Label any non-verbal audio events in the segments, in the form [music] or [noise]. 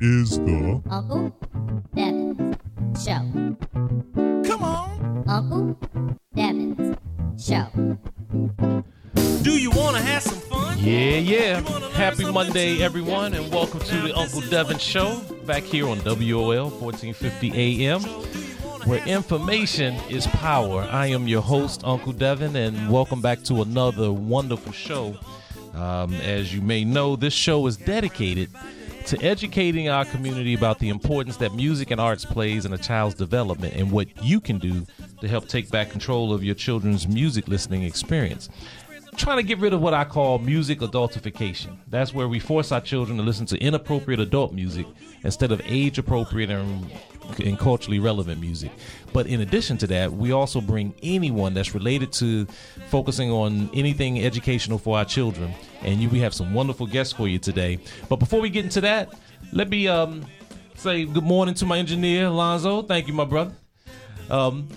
This is the Uncle Devin's Show. Come on. Uncle Devin's Show. Do you want to have some fun? Yeah, yeah. You wanna learn Happy Monday, too? everyone, and welcome to the Uncle Devin Show back here on WOL 1450 AM, where information is power. I am your host, Uncle Devin, and welcome back to another wonderful show. Um, as you may know, this show is dedicated to educating our community about the importance that music and arts plays in a child's development and what you can do to help take back control of your children's music listening experience trying to get rid of what I call music adultification. That's where we force our children to listen to inappropriate adult music instead of age appropriate and, and culturally relevant music. But in addition to that, we also bring anyone that's related to focusing on anything educational for our children. And you, we have some wonderful guests for you today. But before we get into that, let me um, say good morning to my engineer, Alonzo. Thank you, my brother. Um,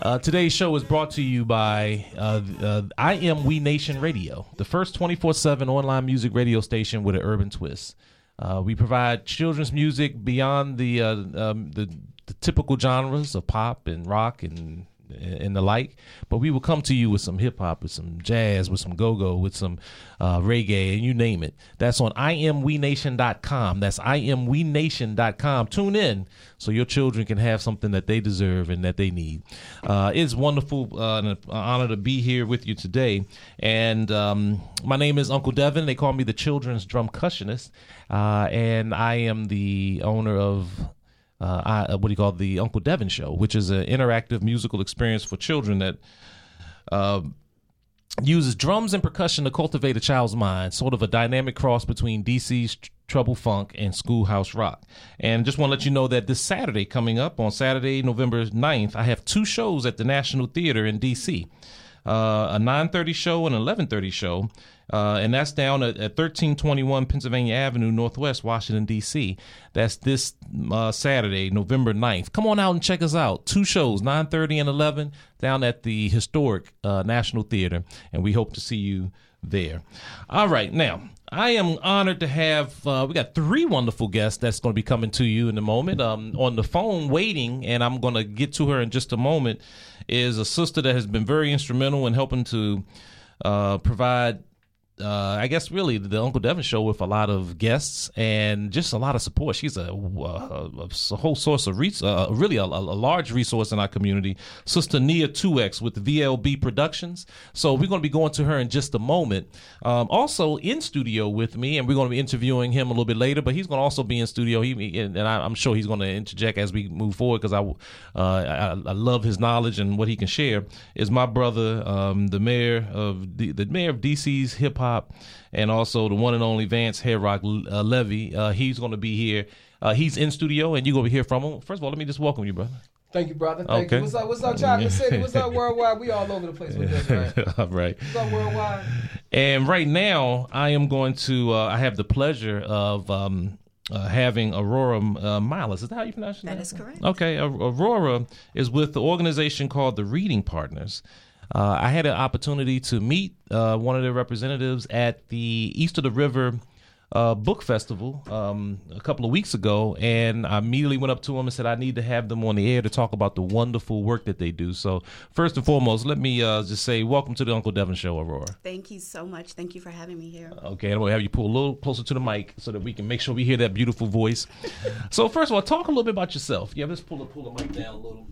uh, today's show is brought to you by uh, uh, I Am We Nation Radio, the first 24 7 online music radio station with an urban twist. Uh, we provide children's music beyond the, uh, um, the the typical genres of pop and rock and and the like, but we will come to you with some hip hop, with some jazz, with some go go, with some uh, reggae, and you name it. That's on imwenation.com. That's imwenation.com. Tune in so your children can have something that they deserve and that they need. Uh, it's wonderful uh, and an honor to be here with you today. And um, my name is Uncle Devin. They call me the children's drum cussionist, uh, and I am the owner of uh, I, what do you call it? the Uncle Devin Show, which is an interactive musical experience for children that uh, uses drums and percussion to cultivate a child's mind, sort of a dynamic cross between DC's Trouble Funk and Schoolhouse Rock. And just want to let you know that this Saturday coming up on Saturday, November 9th, I have two shows at the National Theater in DC. Uh, a 9:30 show and an 11:30 show, uh, and that's down at, at 1321 Pennsylvania Avenue, Northwest Washington D.C. That's this uh, Saturday, November 9th. Come on out and check us out. Two shows, 9:30 and 11, down at the historic uh, National Theater, and we hope to see you there. All right, now I am honored to have uh, we got three wonderful guests that's going to be coming to you in a moment. Um, on the phone, waiting, and I'm going to get to her in just a moment. Is a sister that has been very instrumental in helping to uh, provide uh, I guess really the Uncle Devin show with a lot of guests and just a lot of support. She's a, a, a whole source of uh, really a, a, large resource in our community. Sister Nia 2X with VLB Productions. So we're going to be going to her in just a moment. Um, also in studio with me, and we're going to be interviewing him a little bit later. But he's going to also be in studio. He and I, am sure he's going to interject as we move forward because I, uh, I, I love his knowledge and what he can share. Is my brother, um, the mayor of the, the mayor of DC's hip hop hop, and also the one and only Vance Hair Rock uh, Levy. Uh, he's going to be here. Uh, he's in studio, and you're going to hear from him. First of all, let me just welcome you, brother. Thank you, brother. Thank Okay. you. What's up? What's up, Chocolate [laughs] City? What's up, worldwide? We all over the place with this, right? [laughs] all right. What's up, worldwide? And right now, I am going to. Uh, I have the pleasure of. Um, uh, having Aurora uh, Miles. Is that how you pronounce it? That is correct. Okay. Aurora is with the organization called the Reading Partners. Uh, I had an opportunity to meet uh, one of their representatives at the East of the River uh, Book Festival um, a couple of weeks ago, and I immediately went up to them and said, I need to have them on the air to talk about the wonderful work that they do. So, first and foremost, let me uh, just say, welcome to the Uncle Devin Show, Aurora. Thank you so much. Thank you for having me here. Okay, I'm gonna have you pull a little closer to the mic so that we can make sure we hear that beautiful voice. so, first of all, talk a little bit about yourself. Yeah, let's pull the pull the mic down a little.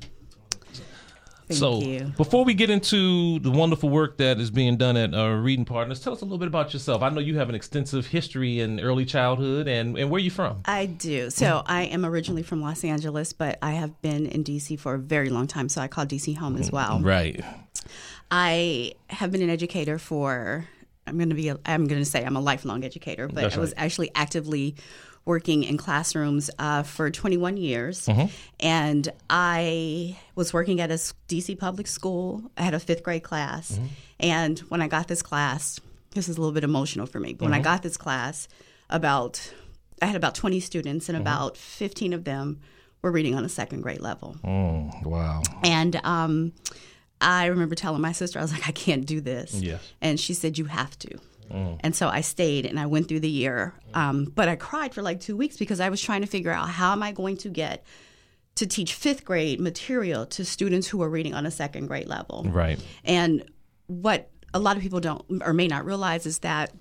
Thank so, you. before we get into the wonderful work that is being done at uh, Reading Partners, tell us a little bit about yourself. I know you have an extensive history in early childhood, and, and where are you from? I do. So I am originally from Los Angeles, but I have been in DC for a very long time, so I call DC home as well. Right. I have been an educator for I'm going to be a, I'm going to say I'm a lifelong educator, but I was actually actively working in classrooms uh, for 21 years, Mm-hmm. and I was working at a DC public school. I had a fifth grade class, Mm-hmm. and when I got this class, this is a little bit emotional for me. But Mm-hmm. when I got this class, about I had about 20 students, Mm-hmm. and about 15 of them were reading on a second grade level. Mm, wow. And um, I remember telling my sister, I was like, I can't do this. Yes. And she said, You have to. And so I stayed and I went through the year. Um, but I cried for like two weeks because I was trying to figure out how am I going to get to teach fifth grade material to students who are reading on a second grade level. Right. And what a lot of people don't or may not realize is that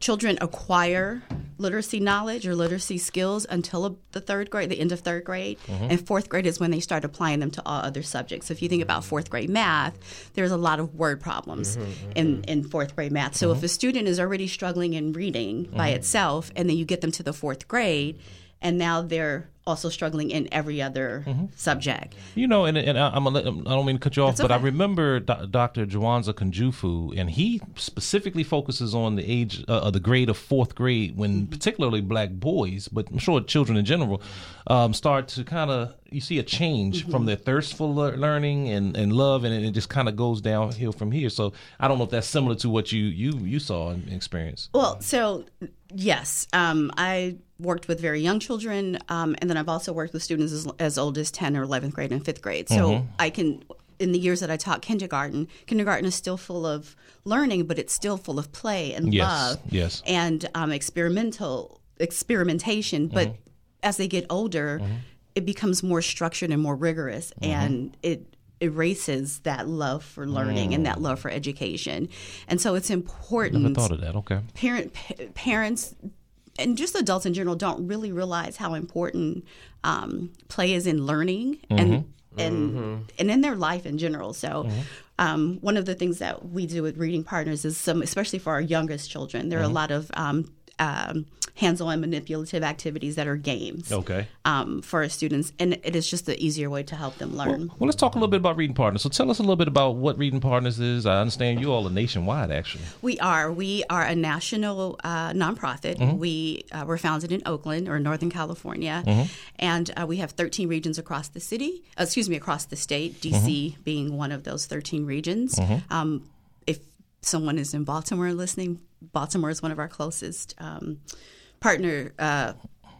children acquire literacy knowledge or literacy skills until the third grade, the end of third grade. Mm-hmm. And fourth grade is when they start applying them to all other subjects. So if you think about fourth grade math, there's a lot of word problems mm-hmm, mm-hmm. in, in fourth grade math. So if a student is already struggling in reading by itself, and then you get them to the fourth grade, and now they're also struggling in every other subject. You know, and, and I, I'm a, I don't mean to cut you off, That's but I remember Do- Dr. Jawanza Kunjufu, and he specifically focuses on the age uh, of the grade of fourth grade, when Mm-hmm. particularly black boys, but I'm sure children in general, um, start to kind of you see a change Mm-hmm. from their thirst for lear- learning and, and love, and it just kind of goes downhill from here. So I don't know if that's similar to what you you you saw and experienced. Well, so yes, um, I worked with very young children, um, and then I've also worked with students as, as old as 10 or 11th grade and fifth grade. So I can, in the years that I taught kindergarten, kindergarten is still full of learning, but it's still full of play and Yes, love yes. and um, experimental experimentation. But as they get older, it becomes more structured and more rigorous, and it erases that love for learning and that love for education. And so it's important Never thought of that. Okay. parent pa- parents and just adults in general don't really realize how important um, play is in learning and and and in their life in general. So. Um, one of the things that we do with reading partners is some, especially for our youngest children, there are a lot of um, um, hands-on manipulative activities that are games Okay. um, for our students, and it is just the easier way to help them learn. Well, let's talk a little bit about Reading Partners. So tell us a little bit about what Reading Partners is. I understand you all are nationwide, actually. We are. We are a national uh, nonprofit. Mm-hmm. We uh, were founded in Oakland or Northern California, Mm-hmm. and uh, we have 13 regions across the city. Uh, excuse me, across the state. DC Mm-hmm. being one of those 13 regions. Um, if someone is in Baltimore listening, Baltimore is one of our closest um, partner. Uh,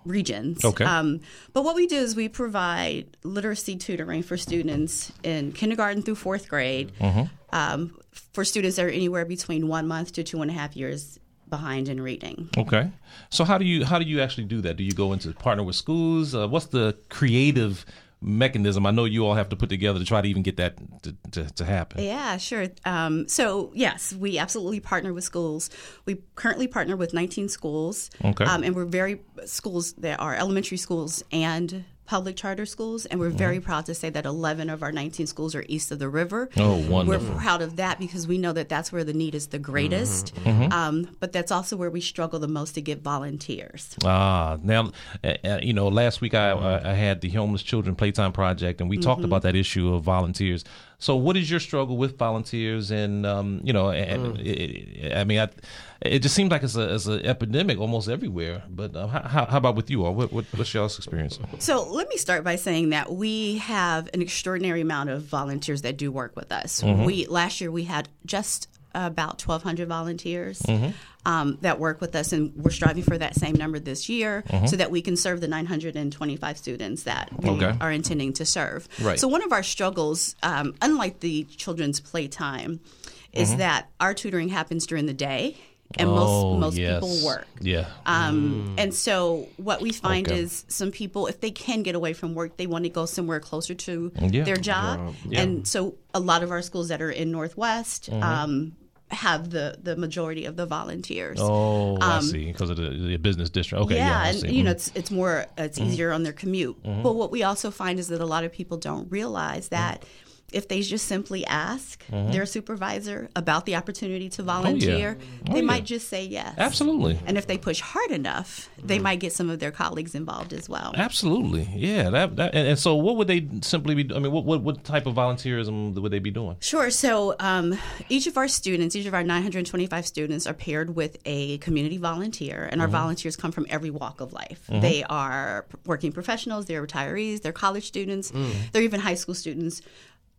regions Okay. um, but what we do is we provide literacy tutoring for students in kindergarten through fourth grade Mm-hmm. um, for students that are anywhere between one month to two and a half years behind in reading. Okay. So how do you how do you actually do that? Do you go into partner with schools? Uh, what's the creative mechanism? I know you all have to put together to try to even get that to, to, to happen. Yeah, sure. Um, so, yes, we absolutely partner with schools. We currently partner with 19 schools. Okay. Um, and we're very, schools that are elementary schools and public charter schools. And we're Mm-hmm. very proud to say that 11 of our 19 schools are east of the river. Oh, wonderful. We're proud of that because we know that that's where the need is the greatest. Mm-hmm. Um, but that's also where we struggle the most to get volunteers. Ah, now, uh, uh, you know, last week I, I I had the Homeless Children Playtime Project, and we talked about that issue of volunteers. So, what is your struggle with volunteers? And um, you know, and it, I mean, I, it just seems like it's a it's an epidemic almost everywhere. But uh, how, how about with you all? What, what, what's y'all's experience? So let me start by saying that we have an extraordinary amount of volunteers that do work with us. Mm-hmm. We last year we had just about 1,200 volunteers Mm-hmm. um, that work with us, and we're striving for that same number this year so that we can serve the 925 students that we Mm-hmm. Okay. are intending to serve. Right. So one of our struggles, um, unlike the children's playtime, is that our tutoring happens during the day, and Mm-hmm. Oh, most most yes. people work. Yeah. Um, And so what we find Okay. is some people, if they can get away from work, they want to go somewhere closer to Yeah. their job. Yeah. Mm-hmm. And so a lot of our schools that are in Northwest um, have the, the majority of the volunteers. Oh, I um, see. Because of the, the business district. Okay. Yeah. yeah, and see. Mm-hmm. you know mm-hmm. it's it's more it's mm-hmm. easier on their commute. Mm-hmm. But what we also find is that a lot of people don't realize that if they just simply ask mm-hmm. their supervisor about the opportunity to oh, volunteer, Oh, they yeah. might just say yes. Absolutely. And if they push hard enough, they mm-hmm. might get some of their colleagues involved as well. Absolutely. Yeah. That, that and, and so, what would they simply be? I mean, what, what what type of volunteerism would they be doing? Sure. So um, each of our students, each of our 925 students, are paired with a community volunteer, and our mm-hmm. volunteers come from every walk of life. They are working professionals, they're retirees, they're college students, mm. they're even high school students.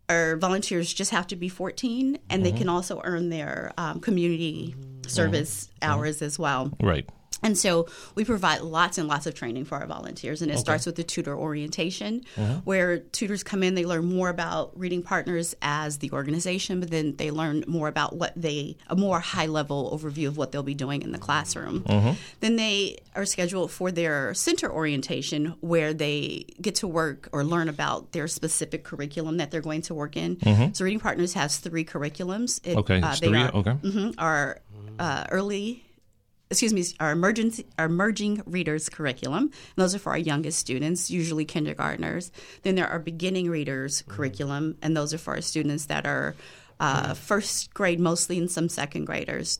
Our volunteers just have to be 14, and they mm-hmm. can also earn their um, community mm-hmm. service mm-hmm. hours as well. Right. And so we provide lots and lots of training for our volunteers, and it starts with the tutor orientation, where tutors come in, they learn more about Reading Partners as the organization, but then they learn more about what they, a more high level overview of what they'll be doing in the classroom. Then they are scheduled for their center orientation, where they get to work or learn about their specific curriculum that they're going to work in. So Reading Partners has three curriculums. It, Okay, uh, they three, are- okay. mhm, are uh, early excuse me, our emergency, our emerging readers curriculum. And those are for our youngest students, usually kindergartners. Then there are beginning readers curriculum, and those are for our students that are uh, first grade mostly, and some second graders.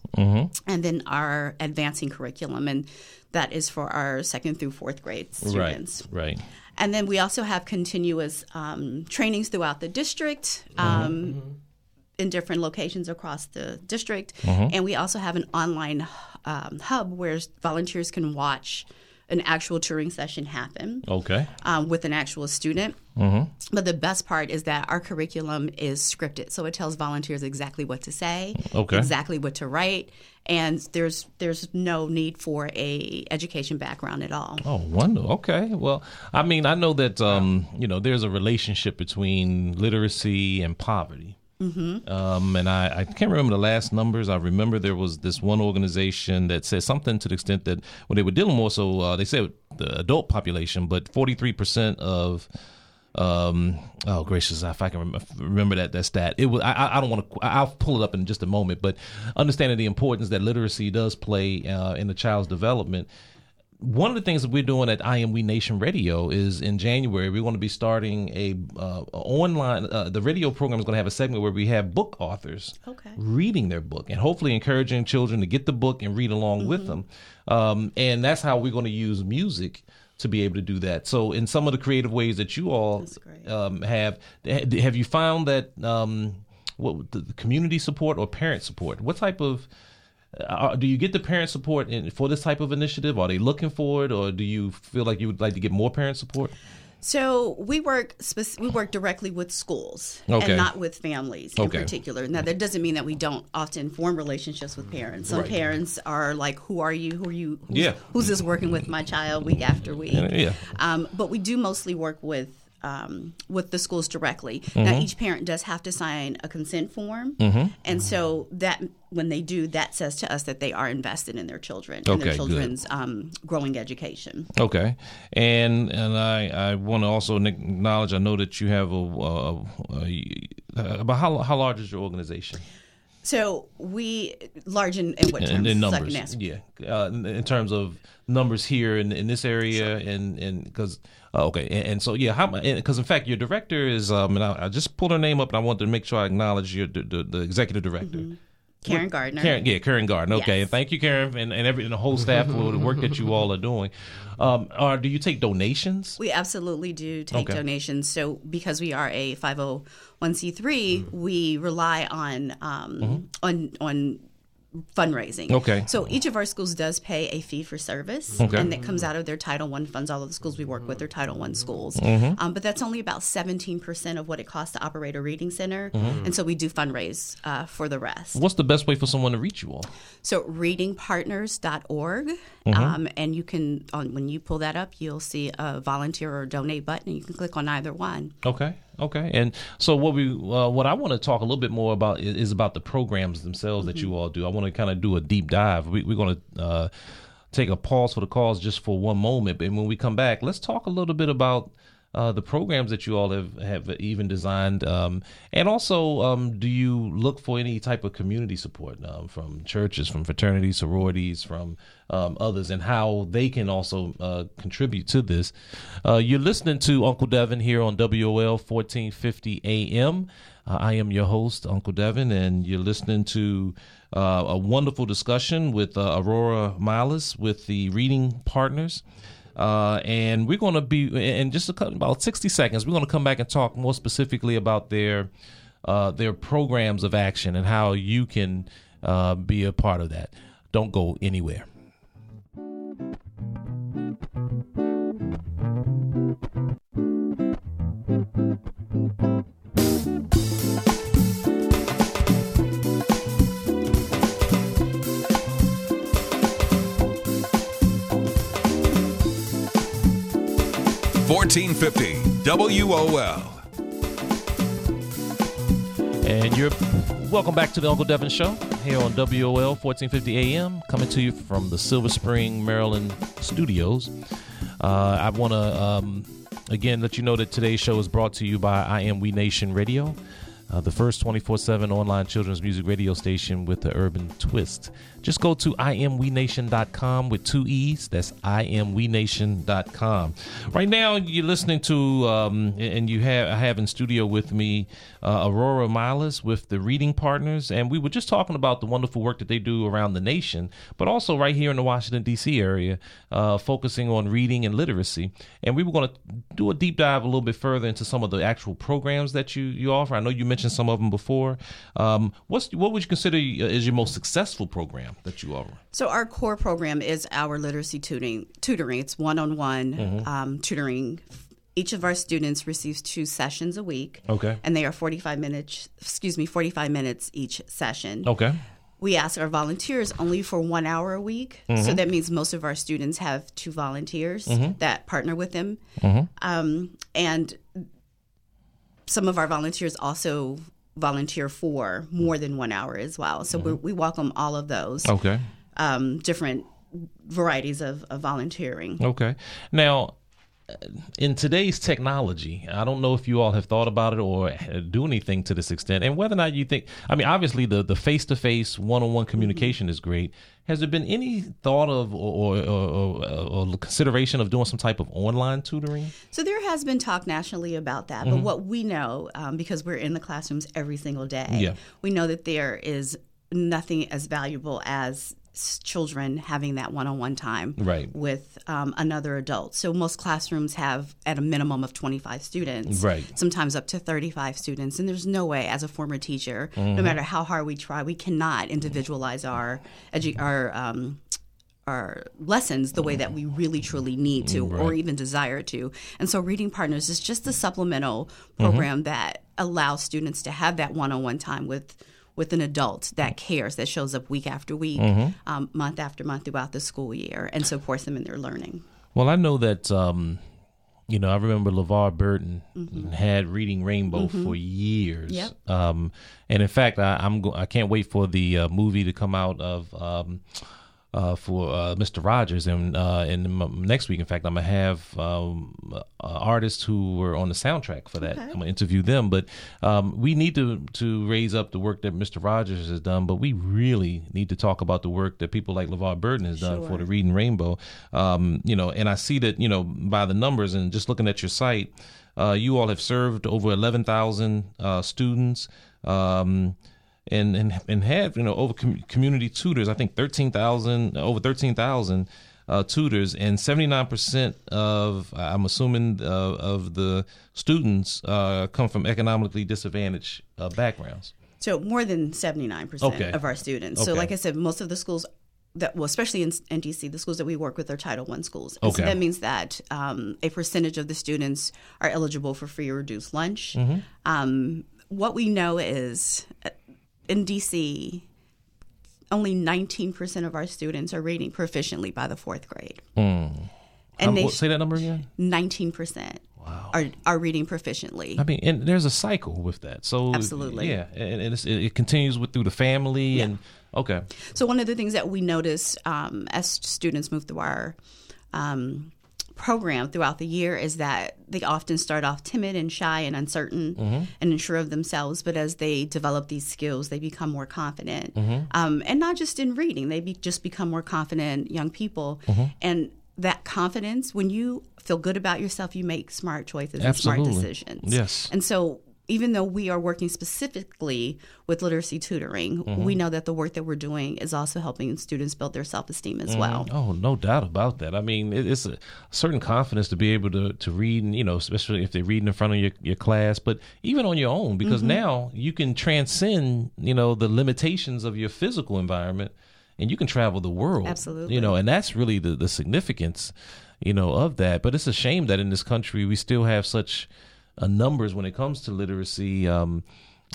And then our advancing curriculum, and that is for our second through fourth grade students. Right. Right. And then we also have continuous um, trainings throughout the district. Um, in different locations across the district. And we also have an online um, hub where volunteers can watch an actual touring session happen Okay. um, with an actual student. But the best part is that our curriculum is scripted, so it tells volunteers exactly what to say, Okay. exactly what to write, and there's there's no need for a education background at all. Oh, wonderful. Okay. Well, I mean, I know that um, you know there's a relationship between literacy and poverty. Mm-hmm. Um, and I, I can't remember the last numbers. I remember there was this one organization that said something to the extent that when they were dealing more so, uh, they said the adult population, but 43% of um oh gracious if i can remember that that stat it was i I- don't want to i'll pull it up in just a moment but understanding the importance that literacy does play uh, in the child's development one of the things that we're doing at I Am We Nation Radio is in January we're going to be starting a uh, online. Uh, the radio program is going to have a segment where we have book authors Okay. reading their book and hopefully encouraging children to get the book and read along with them. Um, and that's how we're going to use music to be able to do that. So in some of the creative ways that you all um, have, have you found that um, what the community support or parent support? What type of uh, do you get the parent support in, for this type of initiative? Are they looking for it, or do you feel like you would like to get more parent support? So we work spec- we work directly with schools Okay. and not with families in Okay. particular. Now that doesn't mean that we don't often form relationships with parents. Some Right. parents are like, "Who are you? Who are you? Who's, Yeah. who's this working with my child week after week?" Yeah. Um, but we do mostly work with um, with the schools directly. Now Mm-hmm. each parent does have to sign a consent form, and so that when they do, that says to us that they are invested in their children and Okay, their children's um, growing education. Okay, and and I I want to also acknowledge. I know that you have a, a, a, a about how how large is your organization So we large in, in what terms? in, in numbers? ask. Yeah, uh, in, in terms of numbers here in in this area, and and because uh, okay, and, and so yeah, how because in fact your director is um and I, I just pulled her name up and I wanted to make sure I acknowledge your the, the, the executive director. Karen Gardner. Karen, yeah, Karen Gardner. Okay, Yes. and thank you, Karen, and, and every and the whole staff for the work that you all are doing. Um, or do you take donations? We absolutely do take Okay. donations. So because we are a 501c3, we rely on um, on on fundraising. Okay. So each of our schools does pay a fee for service, Okay. and that comes out of their Title One funds. All of the schools we work with are Title One schools, Mm-hmm. um, but that's only about seventeen percent of what it costs to operate a reading center, Mm-hmm. and so we do fundraise uh, for the rest. What's the best way for someone to reach you all? So readingpartners.org, Mm-hmm. um, and you can on when you pull that up, you'll see a volunteer or donate button, and you can click on either one. Okay, okay. And so what we uh, what I want to talk a little bit more about is, is about the programs themselves that you all do. I want to kind of do a deep dive. We, we're going to uh, take a pause for the cause just for one moment, and when we come back, let's talk a little bit about. Uh, the programs that you all have, have even designed, um, and also, um, do you look for any type of community support um, from churches, from fraternities, sororities, from um, others, and how they can also uh, contribute to this? Uh, you're listening to Uncle Devin here on WOL 1450 AM. Uh, I am your host, Uncle Devin, and you're listening to uh, a wonderful discussion with uh, Aurora Miles with the Reading Partners. Uh, and we're going to be in just a, about 60 seconds. We're going to come back and talk more specifically about their uh, their programs of action and how you can uh, be a part of that. Don't go anywhere. 1450 WOL. And you're welcome back to the Uncle Devin Show here on WOL 1450 AM, coming to you from the Silver Spring, Maryland studios. Uh, I want to um, again let you know that today's show is brought to you by I Am We Nation Radio, uh, the first 24 7 online children's music radio station with the urban twist. Just go to imwenation.com with two E's. That's imwenation.com. Right now, you're listening to, um, and you have I have in studio with me uh, Aurora Miles with the Reading Partners, and we were just talking about the wonderful work that they do around the nation, but also right here in the Washington D.C. area, uh, focusing on reading and literacy. And we were going to do a deep dive a little bit further into some of the actual programs that you you offer. I know you mentioned some of them before. Um, what's what would you consider is your most successful program that you offer? So our core program is our literacy tutoring. Tutoring. It's one-on-one um, tutoring. Each of our students receives two sessions a week. Okay. And they are 45 minutes. Excuse me, 45 minutes each session. Okay. We ask our volunteers only for one hour a week. So that means most of our students have two volunteers that partner with them. Um, and some of our volunteers also volunteer for more than one hour as well. So we we welcome all of those Okay. um, different varieties of, of volunteering. Okay. Now, in today's technology, I don't know if you all have thought about it or do anything to this extent, and whether or not you think. I mean, obviously, the the face to face, one on one communication is great. Has there been any thought of or, or, or, or consideration of doing some type of online tutoring? So there has been talk nationally about that, but what we know, um, because we're in the classrooms every single day, Yeah. we know that there is nothing as valuable as children having that one-on-one time Right. with um, another adult. So most classrooms have at a minimum of 25 students, Right. sometimes up to 35 students, and there's no way as a former teacher, Mm-hmm. no matter how hard we try, we cannot individualize our edu- our um, our lessons the way that we really truly need to or even desire to. And so Reading Partners is just a supplemental program that allows students to have that one-on-one time with with an adult that cares, that shows up week after week, um, month after month throughout the school year, and supports them in their learning. Well, I know that um, you know I remember LeVar Burton had Reading Rainbow for years. Yep. Um, and in fact, I, I'm go- I can't wait for the uh, movie to come out of. Uh, for uh, Mr. Rogers, and uh, and m- next week, in fact, I'm gonna have um, uh, artists who were on the soundtrack for that. I'm gonna interview them, but um, we need to to raise up the work that Mr. Rogers has done, but we really need to talk about the work that people like LeVar Burton has done for the Reading Rainbow. Um, you know, and I see that you know by the numbers and just looking at your site, uh, you all have served over 11,000 uh, students. Um, and and and have you know over com- community tutors. I think thirteen thousand over thirteen thousand uh, tutors, and seventy nine percent of I'm assuming uh, of the students uh, come from economically disadvantaged uh, backgrounds. So more than 79% of our students. So like I said, most of the schools that, well, especially in NDC, the schools that we work with are Title I schools. Okay. So that means that um, a percentage of the students are eligible for free or reduced lunch. Mm-hmm. Um, what we know is in DC, only 19% of our students are reading proficiently by the fourth grade. And Um, they, say that number again. 19% are, are reading proficiently. I mean, and there's a cycle with that. So Absolutely. yeah, and, it, it continues with through the family and okay, So one of the things that we notice um, as students move through our um, program throughout the year is that they often start off timid and shy and uncertain mm-hmm. and unsure of themselves. But as they develop these skills, they become more confident, mm-hmm. um, and not just in reading. They be, just become more confident young people, mm-hmm. and that confidence when you feel good about yourself you make smart choices and smart decisions Yes. and so even though we are working specifically with literacy tutoring, Mm-hmm. we know that the work that we're doing is also helping students build their self esteem as well. Oh, no doubt about that. I mean, it's a certain confidence to be able to, to read, and you know, especially if they're reading in front of your, your class, but even on your own, because Mm-hmm. now you can transcend, you know, the limitations of your physical environment, and you can travel the world. Absolutely. You know, and that's really the the significance, you know, of that. But it's a shame that in this country we still have such uh, numbers when it comes to literacy. Um,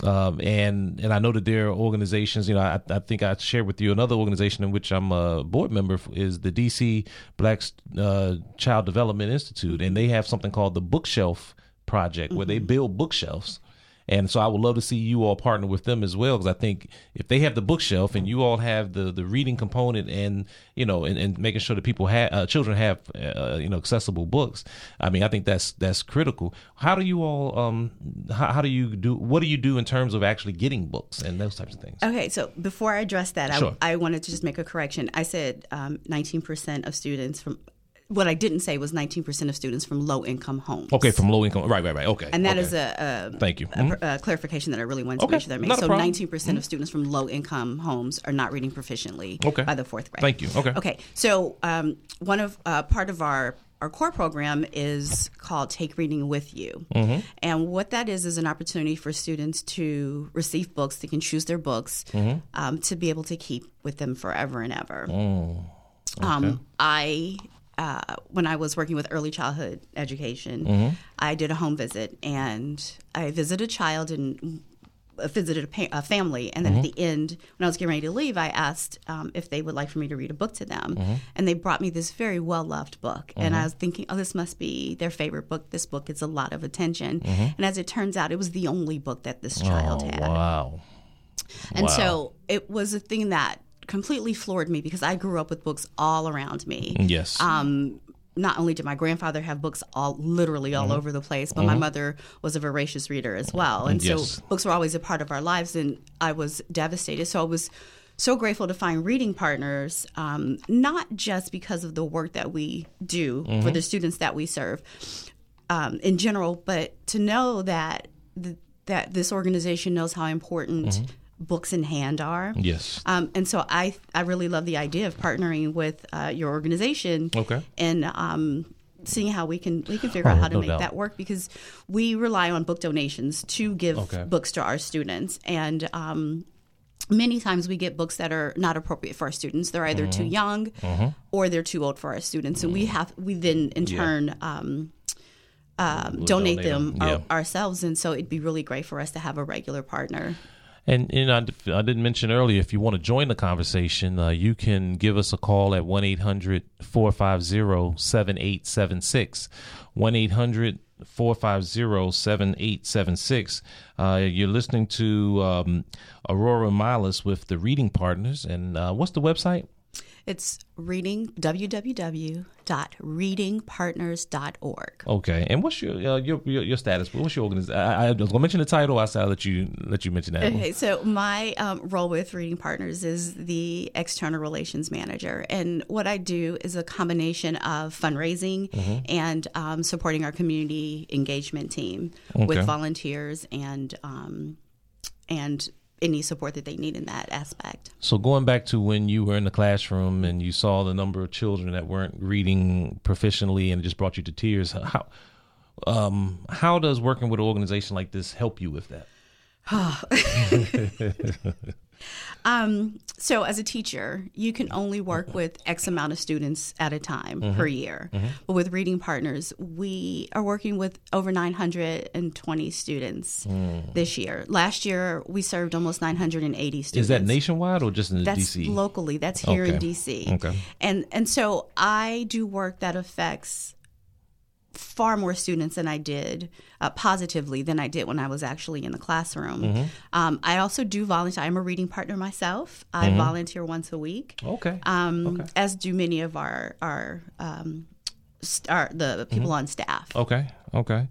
Um, and and I know that there are organizations. You know, I, I think I shared with you another organization in which I'm a board member is the DC Black uh, Child Development Institute, and they have something called the Bookshelf Project, where they build bookshelves. And so I would love to see you all partner with them as well because I think if they have the bookshelf and you all have the the reading component and you know and, and making sure that people have uh, children have uh, you know accessible books, I mean I think that's that's critical. How do you all um how, how do you do what do you do in terms of actually getting books and those types of things? Okay, so before I address that, Sure. I, I wanted to just make a correction. I said um, 19% of students from, what I didn't say was 19% of students from low income homes. Okay, from low income, right, right, right. Okay, And that okay. is a, a, Thank you. a, Mhm. a clarification that I really wanted to Okay, make sure that I made. not So 19% of students from low income homes are not reading proficiently Okay. by the fourth grade. Thank you. Okay. Okay. So um, one of uh, part of our our core program is called Take Reading with You, Mm-hmm. and what that is is an opportunity for students to receive books. They can choose their books Mm-hmm. um, to be able to keep with them forever and ever. Mm. Um, I uh, when I was working with early childhood education, Mm-hmm. I did a home visit and I visited a child and uh, visited a, pa- a family. And then Mm-hmm. at the end, when I was getting ready to leave, I asked um, if they would like for me to read a book to them. Mm-hmm. And they brought me this very well loved book. And I was thinking, oh, this must be their favorite book. This book gets a lot of attention. And as it turns out, it was the only book that this child Mm-hmm. oh, had. wow. And Wow. so it was a thing that completely floored me because I grew up with books all around me. Yes. Um, not only did my grandfather have books all literally all Mm-hmm. over the place, but my mother was a voracious reader as well. And Yes. so books were always a part of our lives, and I was devastated. So I was so grateful to find reading partners, um, not just because of the work that we do Mm-hmm. for the students that we serve um, in general, but to know that th- that this organization knows how important Mm-hmm. Books in hand are. yes. Um, and so I I really love the idea of partnering with uh, your organization. Okay. And um, seeing how we can we can figure Oh, out how to no make doubt. that work because we rely on book donations to give Okay. books to our students and. Um, Many times we get books that are not appropriate for our students. They're either too Mm-hmm. young or they're too old for our students, and we have we then in Yeah. turn um, um, We'll donate, donate them them, yeah. our- ourselves. And so it'd be really great for us to have a regular partner. And, and I, I didn't mention earlier, if you want to join the conversation, uh, you can give us a call at 1 800 450 7876. 1 800 450 7876. Uh, You're listening to um, Aurora Miles with the Reading Partners. And uh, what's the website? It's reading www.readingpartners.org. Okay. And what's your uh, your, your your status? What's your organization? I, I was going to mention the title. I said I'll let you, let you mention that. Okay, so my um, role with Reading Partners is the external relations manager, and what I do is a combination of fundraising Mm-hmm. and um, supporting our community engagement team Okay. with volunteers and um, and any support that they need in that aspect. So going back to when you were in the classroom and you saw the number of children that weren't reading proficiently and it just brought you to tears, how um, how does working with an organization like this help you with that? [sighs] [laughs] [laughs] Um, so, as a teacher, you can only work with X amount of students at a time per mm-hmm. year. Mm-hmm. But with Reading Partners, we are working with over 920 students mm. this year. Last year, we served almost 980 students. Is that nationwide or just in That's DC? locally. That's here in DC. Okay. And and so I do work that affects far more students than I did uh, positively than I did when I was actually in the classroom. Mm-hmm. Um, I also do volunteer. I'm a reading partner myself. I Mm-hmm. volunteer once a week. okay. Um, Okay. As do many of our our, um, st- our the people on staff. Okay. Okay.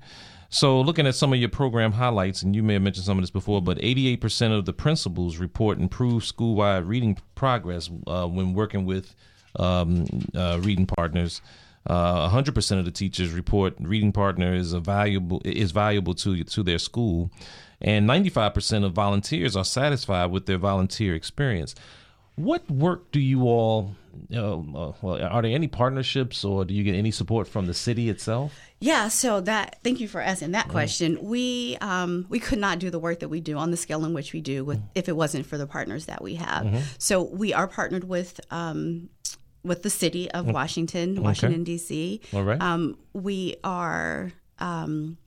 So, looking at some of your program highlights, and you may have mentioned some of this before, but 88% of the principals report improved school-wide reading progress uh, when working with um, uh, reading partners. Uh, 100% of the teachers report reading partner is a valuable is valuable to to their school, and 95% of volunteers are satisfied with their volunteer experience. What work do you all? Uh, uh, well, are there any partnerships, or do you get any support from the city itself? Yeah, so that thank you for asking that question. We um, we could not do the work that we do on the scale in which we do with if it wasn't for the partners that we have. Mm-hmm. So we are partnered with um, with the city of Washington, Washington D.C. Mm. All right. Um, we are. Um,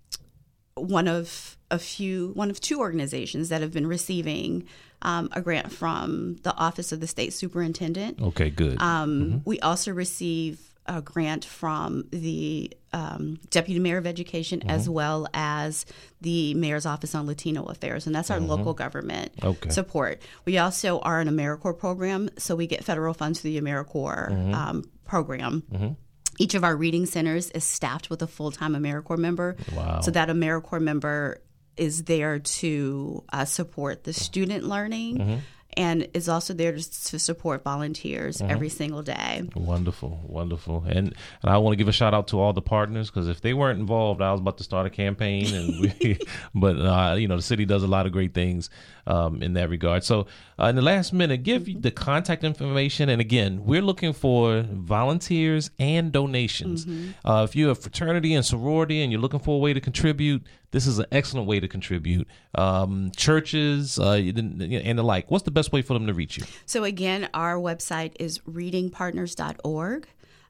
one of a few, one of two organizations that have been receiving um, a grant from the Office of the State Superintendent. Okay, good. Um, We also receive a grant from the um, Deputy Mayor of Education as well as the Mayor's Office on Latino Affairs, and that's our local government Okay. support. We also are an AmeriCorps program, so we get federal funds through the AmeriCorps um, program. Each of our reading centers is staffed with a full time AmeriCorps member. Wow. So that AmeriCorps member is there to uh, support the student learning and is also there to, to support volunteers every single day. Wonderful, wonderful, and, and I want to give a shout out to all the partners because if they weren't involved, I was about to start a campaign, and we, [laughs] but uh, you know the city does a lot of great things um, in that regard. So uh, in the last minute, give you the contact information, and again, we're looking for volunteers and donations. Uh, if you're a fraternity and sorority and you're looking for a way to contribute, this is an excellent way to contribute. Um, churches uh, and the like. What's the best way for them to reach you? So, again, our website is readingpartners.org.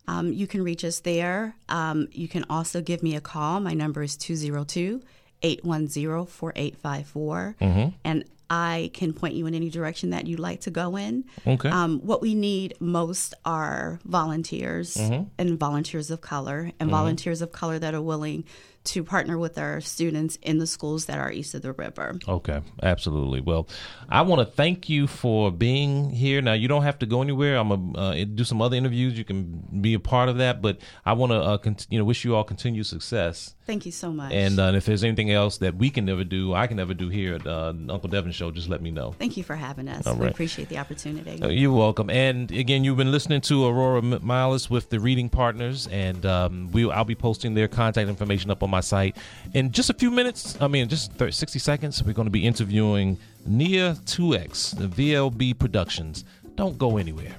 Um, you can reach us there. Um, you can also give me a call. My number is 202 810 4854. And I can point you in any direction that you'd like to go in. Okay. Um, what we need most are volunteers and volunteers of color, and volunteers of color that are willing to partner with our students in the schools that are east of the river. Okay, absolutely. Well, I want to thank you for being here. Now, you don't have to go anywhere. I'm gonna uh, do some other interviews. You can be a part of that, but I want to, uh, cont- you know, wish you all continued success. Thank you so much. And uh, if there's anything else that we can never do, I can never do here at uh, Uncle Devin Show, just let me know. Thank you for having us. All We appreciate the opportunity. Uh, You're welcome. And again, you've been listening to Aurora Miles with the Reading Partners, and um, we I'll be posting their contact information up on my site in just a few minutes. I mean, just 30, 60 seconds. We're going to be interviewing Nia 2X, the VLB Productions. Don't go anywhere.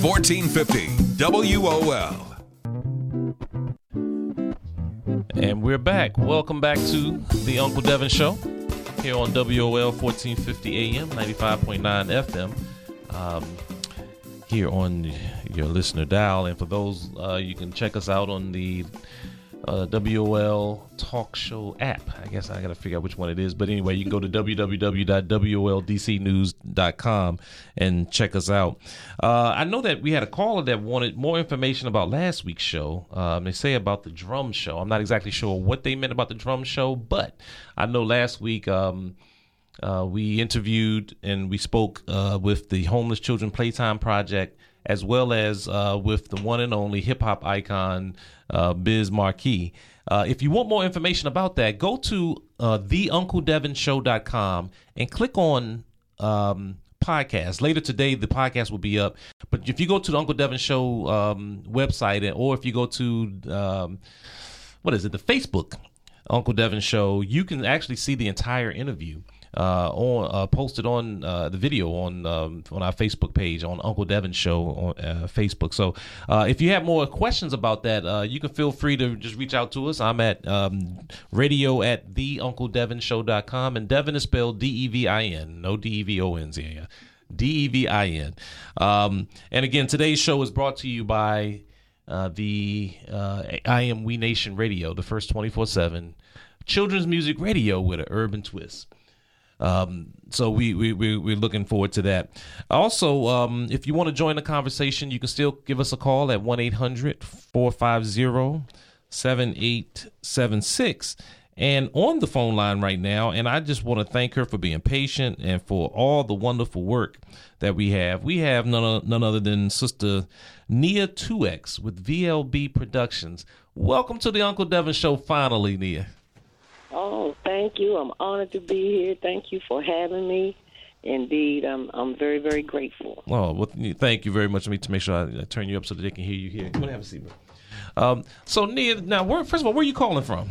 Fourteen fifty WOL. And we're back. Welcome back to the Uncle Devin Show here on WOL 1450 AM, 95.9 FM. Um, here on your listener dial. And for those, uh, you can check us out on the uh, WOL Talk Show app. I guess I got to figure out which one it is. But anyway, you can go to www.woldcnews.com and check us out. Uh, I know that we had a caller that wanted more information about last week's show. Um, they say about the drum show. I'm not exactly sure what they meant about the drum show, but I know last week. Um, uh, we interviewed and we spoke uh, with the Homeless Children Playtime Project, as well as uh, with the one and only hip hop icon uh, Biz Markie. Uh, if you want more information about that, go to uh, theuncledevinshow.com and click on um, podcast. Later today, the podcast will be up. But if you go to the Uncle Devin Show um, website, or if you go to um, what is it, the Facebook Uncle Devin Show, you can actually see the entire interview. Uh, on uh, posted on uh, the video on um, on our Facebook page on Uncle Devin Show on Facebook. So if you have more questions about that, you can feel free to just reach out to us. I'm at um, radio at theuncledevinshow.com and Devin is spelled D E V I N, no D E V O N Z. D E V I N. Um, and again, today's show is brought to you by uh, the uh, I Am We Nation Radio, the first 24 7 children's music radio with an urban twist. Um, so we, we, we, we're looking forward to that. Also, um, if you want to join the conversation, you can still give us a call at 1 800 450 7876. And on the phone line right now, and I just want to thank her for being patient and for all the wonderful work that we have. We have none, none other than Sister Nia 2X with VLB Productions. Welcome to the Uncle Devin Show, finally, Nia. Oh, thank you. I'm honored to be here. Thank you for having me. Indeed, I'm I'm very very grateful. Oh, well, thank you very much. Let me to make sure I, I turn you up so that they can hear you here. Want to have a seat? Um, so, Nia, now, where, first of all, where are you calling from?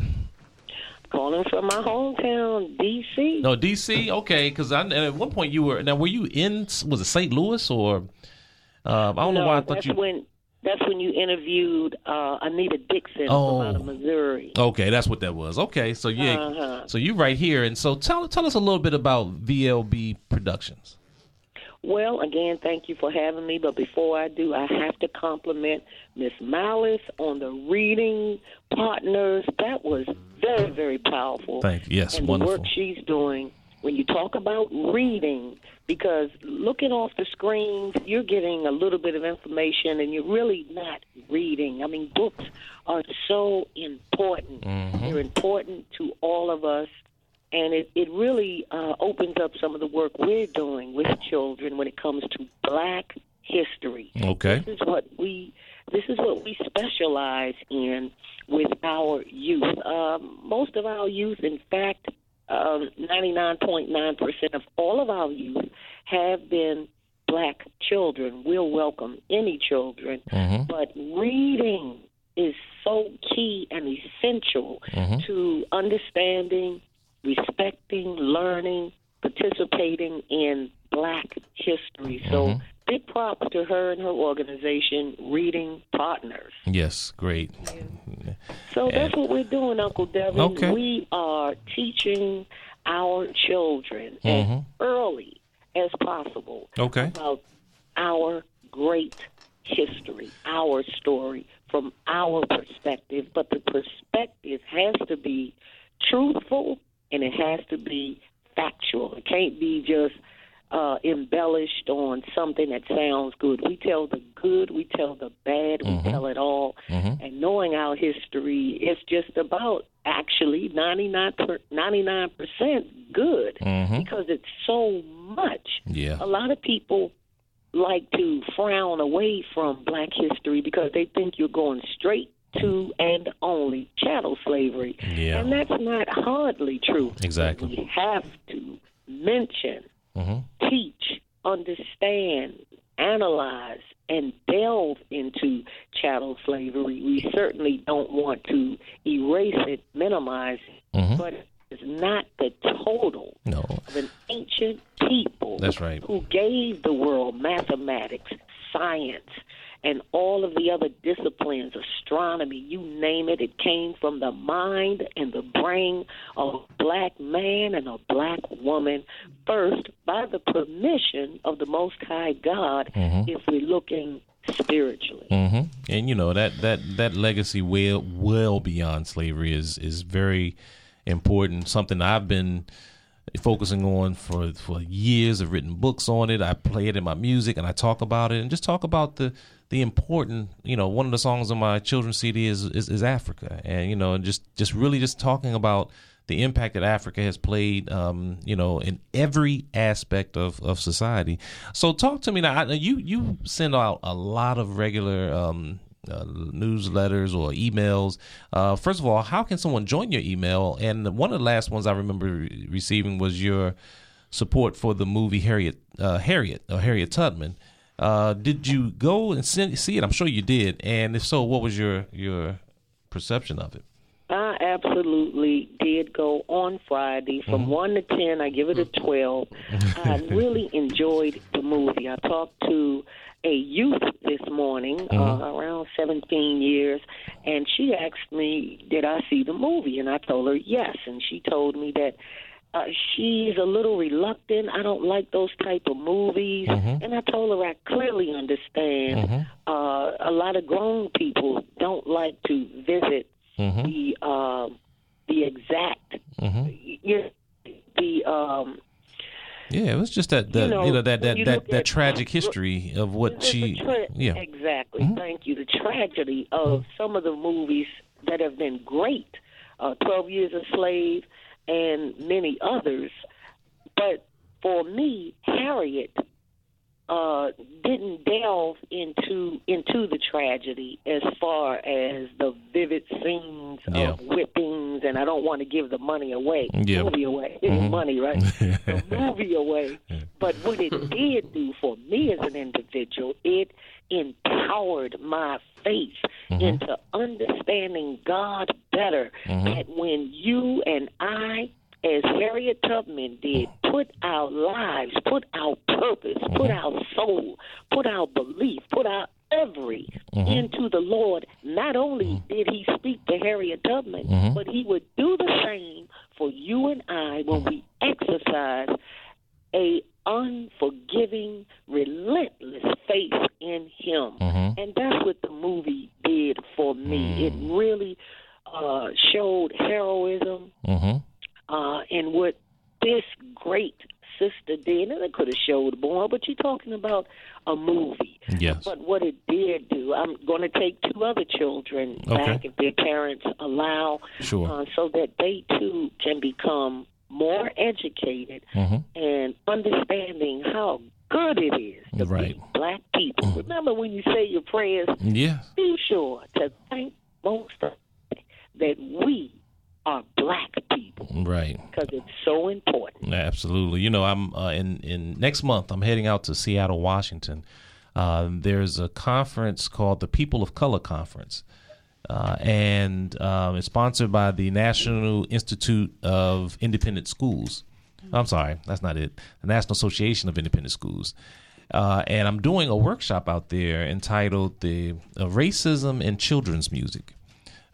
Calling from my hometown, D.C. No, D.C. Okay, because at one point you were now. Were you in? Was it St. Louis or? Um, I don't know why I thought you. when that's when you interviewed uh, Anita Dixon Oh. from out of Missouri. Okay, that's what that was. Okay, so yeah, Uh-huh. so you right here, and so tell tell us a little bit about VLB Productions. Well, again, thank you for having me. But before I do, I have to compliment Miss Malice on the reading partners. That was very, very powerful. Thank you. Yes, and wonderful. the work she's doing. When you talk about reading, because looking off the screens, you're getting a little bit of information, and you're really not reading. I mean, books are so important. Mm-hmm. They're important to all of us and it, it really uh, opens up some of the work we're doing with children when it comes to black history. Okay. This is what we this is what we specialize in with our youth. Um, most of our youth, in fact, um, 99.9% of all of our youth have been black children. We'll welcome any children, Mhm. but reading is so key and essential Mhm. to understanding, respecting, learning, participating in black history. So Mhm. Big props to her and her organization, Reading Partners. Yes, great. So that's what we're doing, Uncle Devin. Okay. We are teaching our children Mhm. as early as possible Okay. about our great history, our story from our perspective. But the perspective has to be truthful and it has to be factual. It can't be just uh, embellished on something that sounds good. We tell the good, we tell the bad, we tell it all. Mhm. And knowing our history, it's just about actually 99 per, 99% good Mhm. because it's so much. Yeah. A lot of people like to frown away from black history because they think you're going straight to and only chattel slavery. Yeah. And that's not hardly true. Exactly. We have to mention, Mhm. teach, understand, analyze, and delve into chattel slavery. We certainly don't want to erase it, minimize it, Mhm. but it's not the total No. of an ancient people That's right. who gave the world mathematics, science, and all of the other disciplines, astronomy, you name it, it came from the mind and the brain of a black man and a black woman, first by the permission of the Most High God, Mhm. if we're looking spiritually. hmm And you know that that that legacy well well beyond slavery is is very important. Something I've been focusing on for for years. I've written books on it. I play it in my music, and I talk about it, and just talk about the the important. You know, one of the songs on my children's CD is is, is Africa, and you know, just just really just talking about the impact that Africa has played, um, you know, in every aspect of, of society. So, talk to me now. I, you you send out a lot of regular um, uh, newsletters or emails. Uh, first of all, how can someone join your email? And one of the last ones I remember re- receiving was your support for the movie Harriet uh, Harriet or Harriet Tubman. Uh, did you go and see see it? I'm sure you did. And if so, what was your your perception of it? I absolutely did go on Friday from Mm-hmm. 1 to 10. I give it a 12. I [laughs] really enjoyed the movie. I talked to a youth this morning, Mm-hmm. uh, around 17 years, and she asked me, Did I see the movie? And I told her yes. And she told me that. Uh, she's a little reluctant. I don't like those type of movies, Mm-hmm. and I told her I clearly understand. Uh, a lot of grown people don't like to visit Mm-hmm. the um the exact you the um Yeah, it was just that the, you You know, know, that that that, that at- tragic history of what she tra- yeah exactly thank you the tragedy of some of the movies that have been great uh 12 years a slave and many others but for me harriet uh, didn't delve into into the tragedy as far as the vivid scenes Yeah. of whippings, and I don't want to give the money away, Yeah. movie away, [laughs] Mhm. money, right? [laughs] the movie away. But what it did do for me as an individual, it empowered my faith mm-hmm. into understanding God better. Mm-hmm. That when you and I as Harriet Tubman did, mm-hmm. put our lives, put our purpose, put our soul, put our belief, put our every into the Lord. Not only did he speak to Harriet Tubman, but he would do the same for you and I when we exercise a unforgiving, relentless faith in him. And that's what the movie did for me. It really uh, showed heroism Mm-hmm. uh, and what this great sister did. And it could have showed more, but you're talking about a movie. Yes. But what it did do, I'm going to take two other children back if their parents allow, Sure. uh, so that they too can become more educated Mm-hmm. and understanding how good it is to Right. be black people. Remember when you say your prayers, Yeah. be sure to thank most of that we are black people Right. because it's so important. Absolutely. You know, I'm uh, in in next month. I'm heading out to Seattle, Washington. Uh, there's a conference called the People of Color Conference, uh, and um, it's sponsored by the National Institute of Independent Schools. I'm sorry, that's not it. The National Association of Independent Schools. Uh, and I'm doing a workshop out there entitled "The uh, Racism in Children's Music."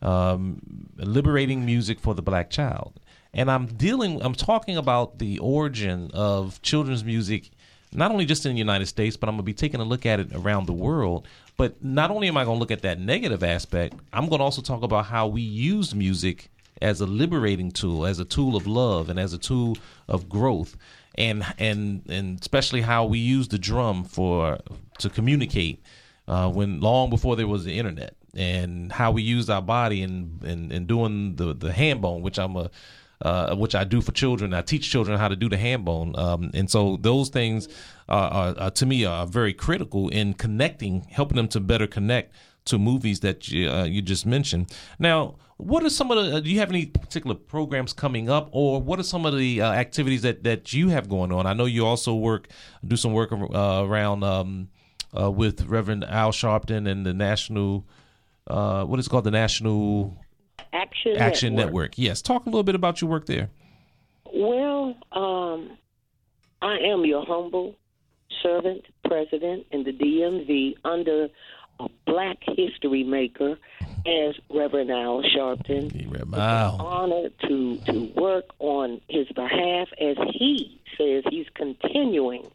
um, liberating music for the black child. And I'm dealing, I'm talking about the origin of children's music, not only just in the United States, but I'm going to be taking a look at it around the world. But not only am I going to look at that negative aspect, I'm going to also talk about how we use music as a liberating tool, as a tool of love, and as a tool of growth. And and and especially how we use the drum for to communicate uh, when long before there was the internet and how we used our body and and, and doing the the hambone which i'm a uh, which I do for children. I teach children how to do the hambone, um, and so those things are, are, to me are very critical in connecting, helping them to better connect to movies that you, uh, you just mentioned. Now, what are some of the? Do you have any particular programs coming up, or what are some of the uh, activities that that you have going on? I know you also work, do some work uh, around um, uh, with Reverend Al Sharpton and the National, uh, what is called, the National Action, Action Network. Network. Yes, talk a little bit about your work there. Well, um, I am your humble servant, president in the DMV under a Black History Maker as Reverend Al Sharpton. Wow. honor to to work on his behalf as he says he's continuing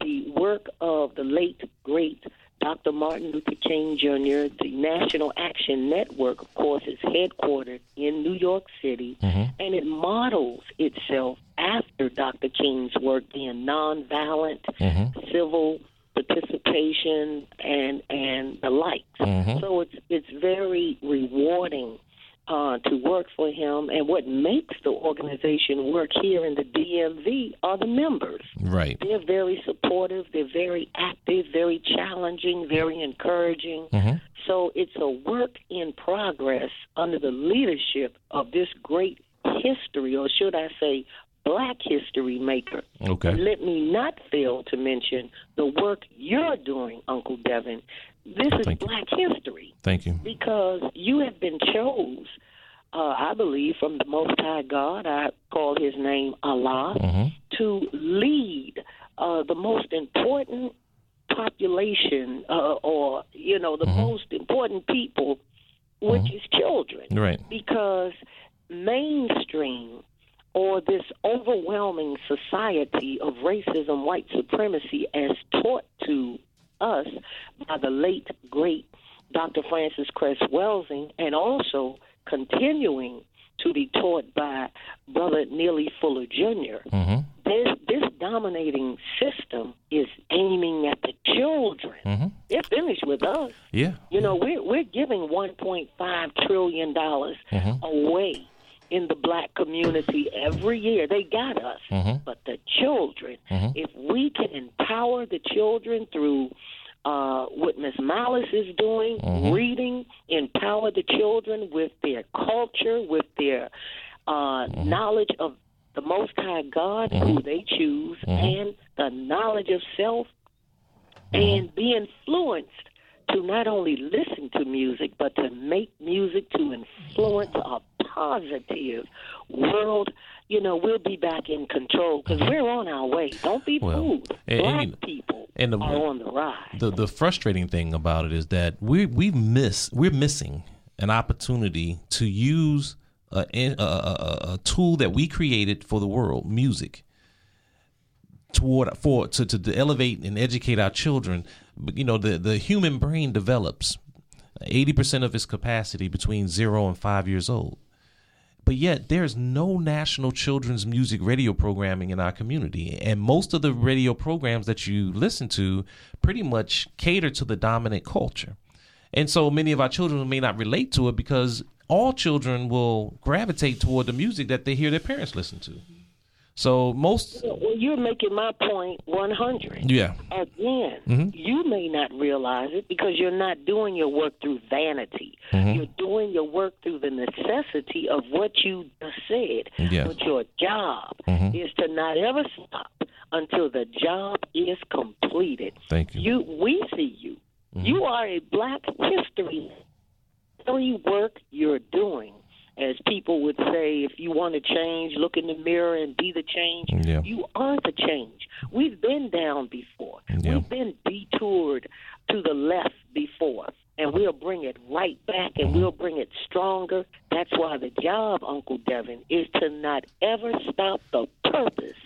the work of the late great Dr. Martin Luther King Jr. The National Action Network, of course, is headquartered in New York City, mm-hmm. and it models itself after Dr. King's work, being nonviolent, mm-hmm. civil participation, and and the likes. Mm-hmm. So it's it's very rewarding uh, to work for him. And what makes the organization work here in the DMV are the members. Right. They're very supportive, they're very active, very challenging, very encouraging. So it's a work in progress under the leadership of this great history, or should I say, black history maker. Okay. Let me not fail to mention the work you're doing, Uncle Devin. This is Thank you. black history Thank you. because you have been chose, uh, I believe, from the Most High God. I call His name Allah to lead uh, the most important population, uh, or you know, the most important people, which is children Right. because mainstream or this overwhelming society of racism, white supremacy, as taught to us by the late, great Dr. Frances Cress Welsing, and also continuing to be taught by Brother Neely Fuller junior mm-hmm. This, this dominating system is aiming at the children. Mm-hmm. They're finished with us. Yeah. You know, we're we're giving 1.5 trillion dollars mm-hmm. away in the black community every year. They got us, mm-hmm. but the children. Mm-hmm. If we can empower the children through uh, what Miss Malice is doing, mm-hmm. reading, empower the children with their culture, with their uh, knowledge of the Most High God, who they choose, and the knowledge of self, and be influenced to not only listen to music, but to make music to influence a positive world. You know, we'll be back in control because we're on our way. Don't be Well, fooled. and- and Black know, people and the- are on the rise. The the frustrating thing about it is that we we miss we're missing an opportunity to use a, a, a, a tool that we created for the world, music, toward for to, to, elevate and educate our children. You know, the the human brain develops eighty percent of its capacity between zero and five years old. But yet, there's no national children's music radio programming in our community. And most of the radio programs that you listen to pretty much cater to the dominant culture. And so many of our children may not relate to it because all children will gravitate toward the music that they hear their parents listen to. So most, Well, you're making my point 100. yeah, Again, Mm-hmm. you may not realize it because you're not doing your work through vanity. Mm-hmm. You're doing your work through the necessity of what you just said. Yeah. But your job Mhm. is to not ever stop until the job is completed. Thank you. You, we see you. Mm-hmm. You are a Black History every work you're doing. As people would say, if you want to change, look in the mirror and be the change. Yeah. You are the change. We've been down before. Yeah. We've been detoured to the left before. And we'll bring it right back and Mm-hmm. we'll bring it stronger. That's why the job, Uncle Devin, is to not ever stop the purpose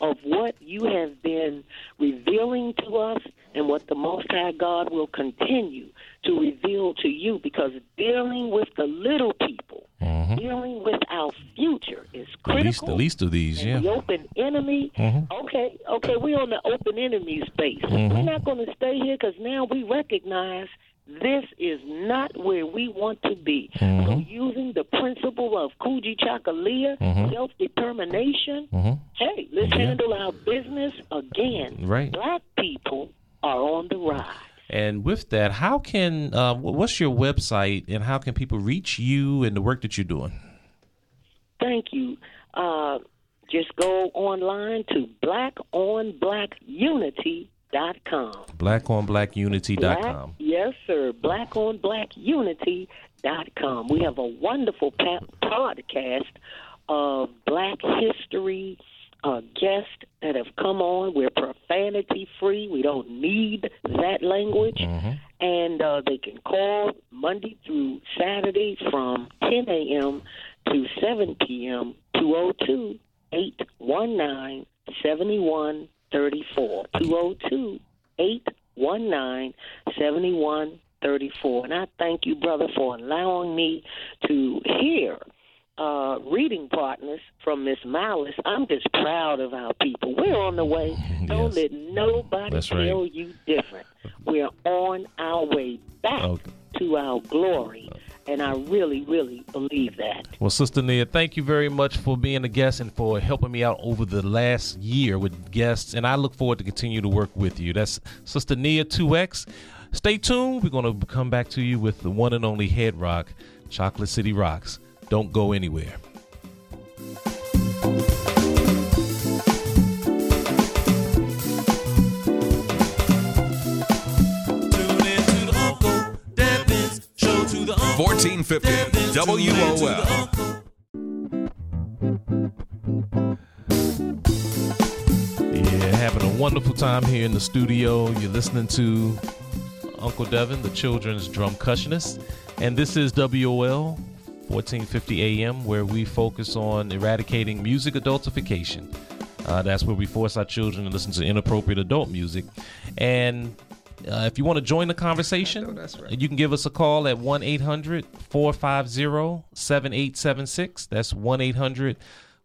of what you have been revealing to us and what the Most High God will continue to reveal to you because dealing with the little people, dealing with our future is the critical. least the least of these, And The yeah. open enemy. Mm-hmm. Okay, okay, we're on the open enemy space. We're not going to stay here because now we recognize this is not where we want to be. Mm-hmm. So, using the principle of Kujichagulia, self determination, hey, let's Mm-hmm. Yeah. handle our business again. Right. Black people are on the rise. And with that, how can uh, what's your website and how can people reach you and the work that you're doing? Thank you. Uh, just go online to blackonblackunity.com. blackonblackunity.com. Yes, sir. Blackonblackunity.com. We have a wonderful pa- podcast of Black history uh, guests that have come on. We're profanity free. We don't need that language. And uh, they can call Monday through Saturday from 10 a.m. to 7 p.m. 202 819 7134. 202 819 7134. And I thank you, brother, for allowing me to hear uh, reading partners from Miss Malice. I'm just proud of our people. We're on the way. [laughs] Don't let nobody That's tell right. you different. We're on our way back Okay. to our glory. And I really, really believe that. Well, Sister Nia, thank you very much for being a guest and for helping me out over the last year with guests. And I look forward to continue to work with you. That's Sister Nia 2X. Stay tuned. We're going to come back to you with the one and only Head-Roc, Chocolate City Rocks. Don't go anywhere. Tune in to the Uncle Devin's show to the Uncle 1450 Devin, tune in to the WOL. Yeah, having a wonderful time here in the studio. You're listening to Uncle Devin, the children's drum cushionist, and this is WOL 1450 AM, where we focus on eradicating music adultification. Uh, that's where we force our children to listen to inappropriate adult music. And uh, if you want to join the conversation, you can give us a call at 1 800 450 7876. That's 1 800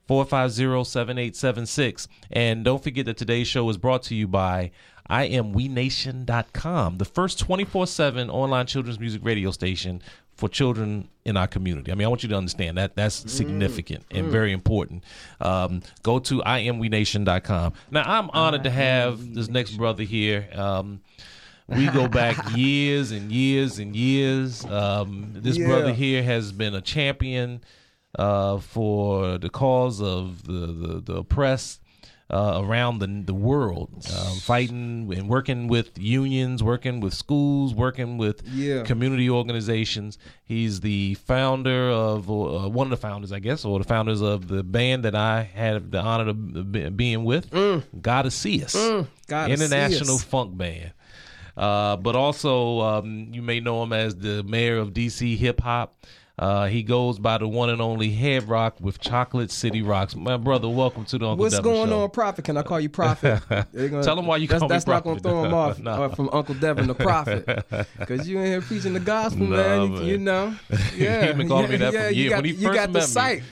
450 7876. And don't forget that today's show is brought to you by IamWeNation.com, the first 24 7 online children's music radio station for children in our community. I mean, I want you to understand that that's significant and very important. Um, go to IamWeNation.com. Now, I'm honored to have this next brother here. Um, we go back [laughs] years and years and years. Um, this Yeah. brother here has been a champion uh, for the cause of the, the, the oppressed uh, around the, the world, um, fighting and working with unions, working with schools, working with Yeah. community organizations. He's the founder of, uh, one of the founders, I guess, or the founders of the band that I had the honor of be- being with, Gotta See Us, Mm. Gotta See International Us. Funk Band. Uh, but also, um, you may know him as the mayor of DC Hip Hop. Uh, he goes by the one and only Head-Roc with Chocolate City Rocks. My brother, welcome to the Uncle What's Devin going Show. on, Prophet? Can I call you Prophet? [laughs] Gonna- Tell 'em why you that's, call me That's not going to throw him [laughs] off No. uh, from Uncle Devin, the Prophet. [laughs] Because you in here preaching the gospel, Nah, man. You, man. you know. Yeah. He been calling me that yeah, for you years. got, When he you first got the met me. sight.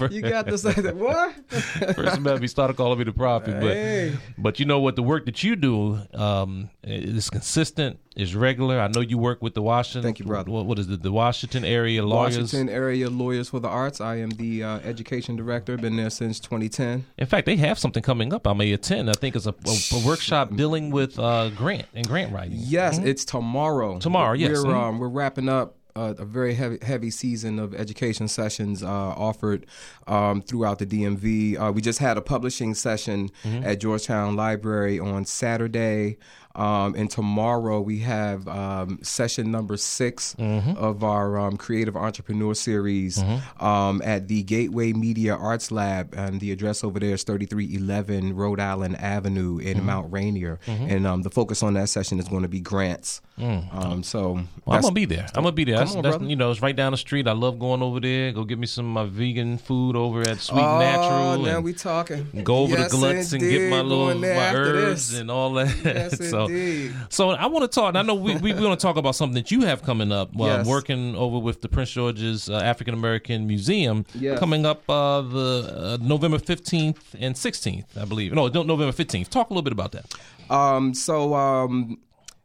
That's you got the sight. What? First met me, started calling me the prophet. But but you know what? The work that you do um, is consistent, is regular. I know you work with the Washington. Thank you, brother. What, what is it? The Washington area lawyers. Washington Area Lawyers for the Arts. I am the uh, education director. Been there since 2010. In fact, they have something coming up. I may attend. I think it's a, a, a workshop dealing with uh, grant and grant writing. Yes, it's tomorrow. Tomorrow, yes. We're Mhm. um, we're wrapping up. Uh, a very heavy, heavy season of education sessions uh, offered um, throughout the DMV. Uh, we just had a publishing session Mm-hmm. at Georgetown Library on Saturday, um, and tomorrow we have um, session number 6 Mm-hmm. of our um, Creative Entrepreneur Series um, at the Gateway Media Arts Lab, and the address over there is 3311 Rhode Island Avenue in Mm-hmm. Mount Rainier, and um, the focus on that session is going to be grants. Um, so Well, I'm gonna be there. I'm gonna be there. That's, on, that's, you know, it's right down the street. I love going over there. Go get me some of my vegan food over at Sweet Oh, Natural. now we talking. go over Yes, to Glutz and get my little Going my herbs this. and all that. Yes, [laughs] so, indeed. so I want to talk. and I know we we want to talk about something that you have coming up. Uh, Yes. Working over with the Prince George's uh, African American Museum. Yes. Coming up uh, the uh, November 15th and 16th, I believe. No, no, November 15th. Talk a little bit about that. Um, so um,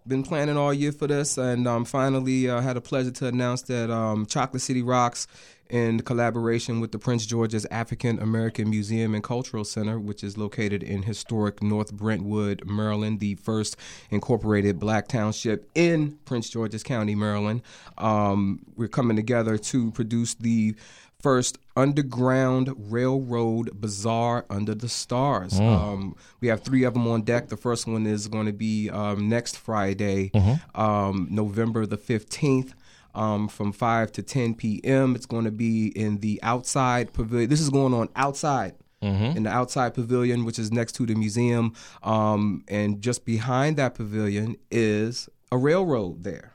been planning all year for this, and um, finally uh, had a pleasure to announce that um, Chocolate City Rocks, in collaboration with the Prince George's African American Museum and Cultural Center, which is located in historic North Brentwood, Maryland, the first incorporated black township in Prince George's County, Maryland. Um, we're coming together to produce the first underground railroad bazaar under the stars. Um, we have three of them on deck. The first one is going to be um, next Friday, um, November the 15th. Um, from 5 to 10 p.m. It's going to be in the outside pavilion. This is going on outside in the outside pavilion, which is next to the museum. Um, and just behind that pavilion is a railroad there.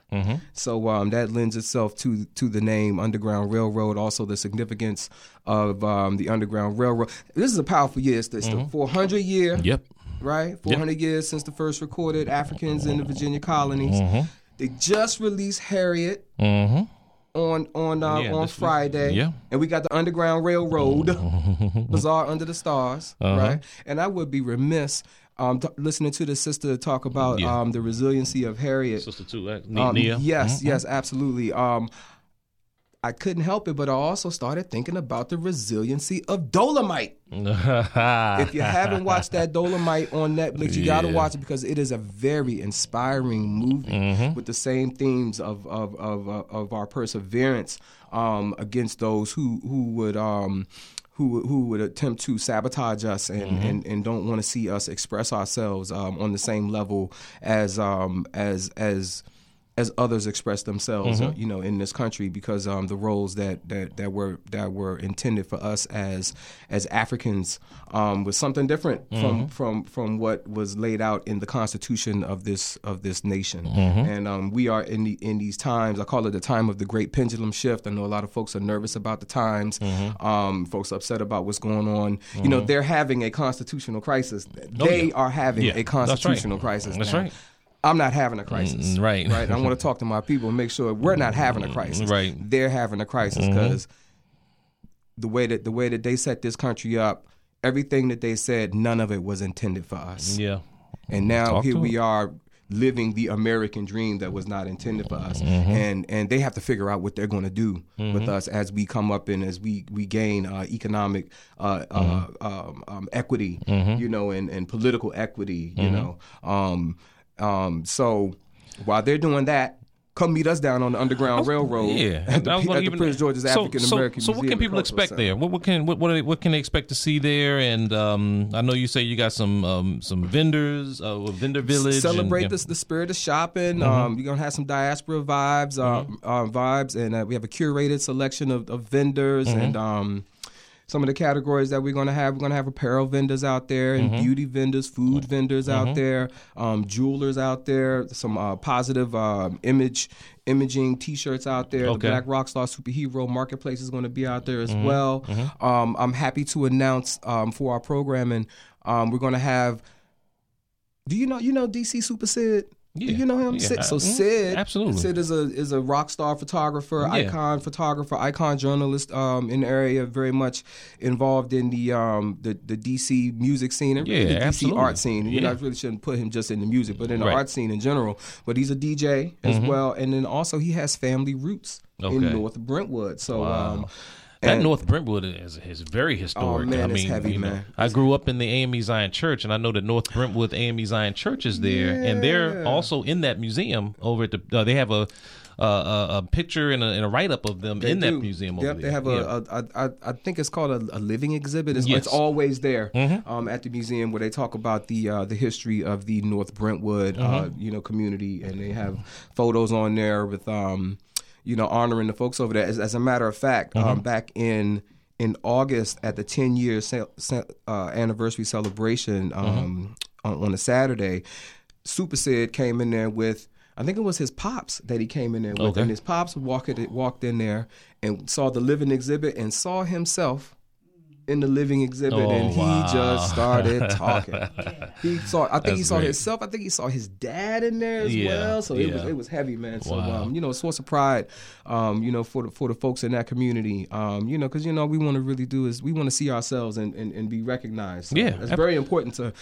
So um, that lends itself to to the name Underground Railroad. Also, the significance of um, the Underground Railroad. This is a powerful year. It's the, it's the 400 year, Yep. right? 400 years since the first recorded Africans in the Virginia colonies. They just released Harriet Mm-hmm. on on uh, Yeah, on this week. Friday. Yeah. And we got the Underground Railroad [laughs] Bazaar Under the Stars, Uh-huh. right? And I would be remiss um, t- listening to the sister talk about Yeah. um, the resiliency of Harriet. Sister too, uh, Um, Nia. Yes, Mhm. yes, absolutely. Um, I couldn't help it, but I also started thinking about the resiliency of Dolemite. [laughs] If you haven't watched that Dolemite on Netflix, you got to watch it because it is a very inspiring movie Mm-hmm. with the same themes of of of, uh, of our perseverance um, against those who who would. Um, who, who would attempt to sabotage us and, Mm-hmm. and, and don't want to see us express ourselves um, on the same level as um, as as as others express themselves, Mm-hmm. uh, you know, in this country, because um, the roles that, that, that were that were intended for us as as Africans um, was something different Mm-hmm. from from from what was laid out in the Constitution of this of this nation. Mm-hmm. And um, we are in the in these times. I call it the time of the great pendulum shift. I know a lot of folks are nervous about the times. Mm-hmm. Um, folks upset about what's going on. You know, they're having a constitutional crisis. They Oh, yeah. are having Yeah, a that's right. constitutional crisis. That's now. right. I'm not having a crisis. Mm, right. Right. I want to [laughs] talk to my people and make sure we're not having a crisis. Right. Mm-hmm. They're having a crisis because the way that the way that they set this country up, everything that they said, none of it was intended for us. Yeah. And now Talk here we it. are living the American dream that was not intended for us. Mm-hmm. And and they have to figure out what they're going to do with us as we come up and as we we gain uh, economic uh, Mm-hmm. uh, um, um, equity, you know, and, and political equity, you Mm-hmm. know. Um, um, so while they're doing that. Come meet us down on the Underground Railroad Yeah, at the, was at the even- Prince George's so- African so- American So, Museum. what can people expect Center. there? What, what can what what, are they, what can they expect to see there? And um, I know you say you got some um, some vendors, uh, vendor village. celebrate and, this, the spirit of shopping. Mm-hmm. Um, you're gonna have some diaspora vibes, uh, uh, vibes, and uh, we have a curated selection of, of vendors Mm-hmm. and um, some of the categories that we're going to have. We're going to have apparel vendors out there, and beauty vendors, food vendors out there, um, jewelers out there, some uh, positive um, image imaging T-shirts out there. Okay. The Black Rockstar Superhero Marketplace is going to be out there as well. Um, I'm happy to announce um, for our programming, um, we're going to have. Do you know you know DC Super Sid? Yeah. Do you know him? Yeah. Sid, so Mhm. Sid, Absolutely. Sid is a is a rock star photographer, Yeah. icon photographer, icon journalist um, in the area, very much involved in the um, the, the DC music scene and really Yeah, the DC absolutely. art scene. You know, I really shouldn't put him just in the music, but in the Right. art scene in general. But he's a DJ as well, and then also he has family roots Okay. in North Brentwood. So. Um, That and- North Brentwood is, is very historic. Oh, man, I mean, heavy, you know, man. I grew up in the AME Zion Church, and I know that North Brentwood AME Zion Church is there, and they're also in that museum over at the. Uh, they have a a, a, a picture and a, and a write up of them They in that museum Yep, over there. they have Yeah. a, a, a, a I think it's called a, a living exhibit. It's, Yes. it's always there Mm-hmm. um, at the museum where they talk about the uh, the history of the North Brentwood uh, Mm-hmm. you know community, and they have photos on there with um, you know honoring the folks over there. As, as a matter of fact, Mm-hmm. um, back in in August at the 10 year ce- uh, anniversary celebration Mm-hmm. um, on, on a Saturday, Super Sid came in there with. I think it was his pops that he came in there with, Okay. and his pops walked walked in there and saw the living exhibit and saw himself in the living exhibit, Oh, and he wow. just started [laughs] talking. He saw, I think he saw great. himself. I think he saw his dad in there as Yeah, well. So it was it was heavy, man. So Wow. um, you know, a source of pride, um, you know, for the for the folks in that community, um, you know, because you know we want to really do is we want to see ourselves and, and, and be recognized. So Yeah. it's very important to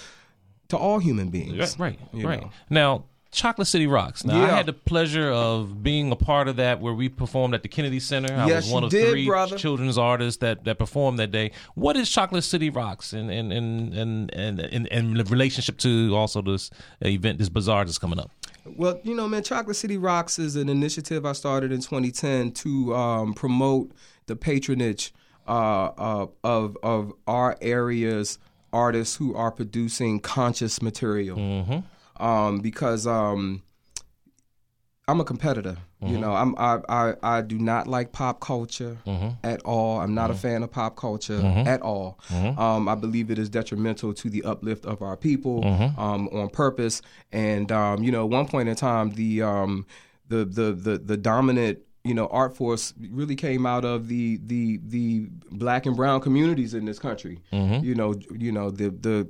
to all human beings. Right, you right. know. Now, Chocolate City Rocks. Now, I had the pleasure of being a part of that where we performed at the Kennedy Center. I Yes, was one of did, three brother. children's artists that, that performed that day. What is Chocolate City Rocks and and and and and, and, and in relationship to also this event, this bazaar that's coming up? Well, you know, man, Chocolate City Rocks is an initiative I started in 2010 to um, promote the patronage uh, uh, of of our area's artists who are producing conscious material. Um, because um, I'm a competitor. You know, I'm I, I I do not like pop culture at all. I'm not a fan of pop culture at all. Um, I believe it is detrimental to the uplift of our people um, on purpose. And um, you know, at one point in time, the um, the the the the dominant you know art force really came out of the the the black and brown communities in this country. You know, you know the the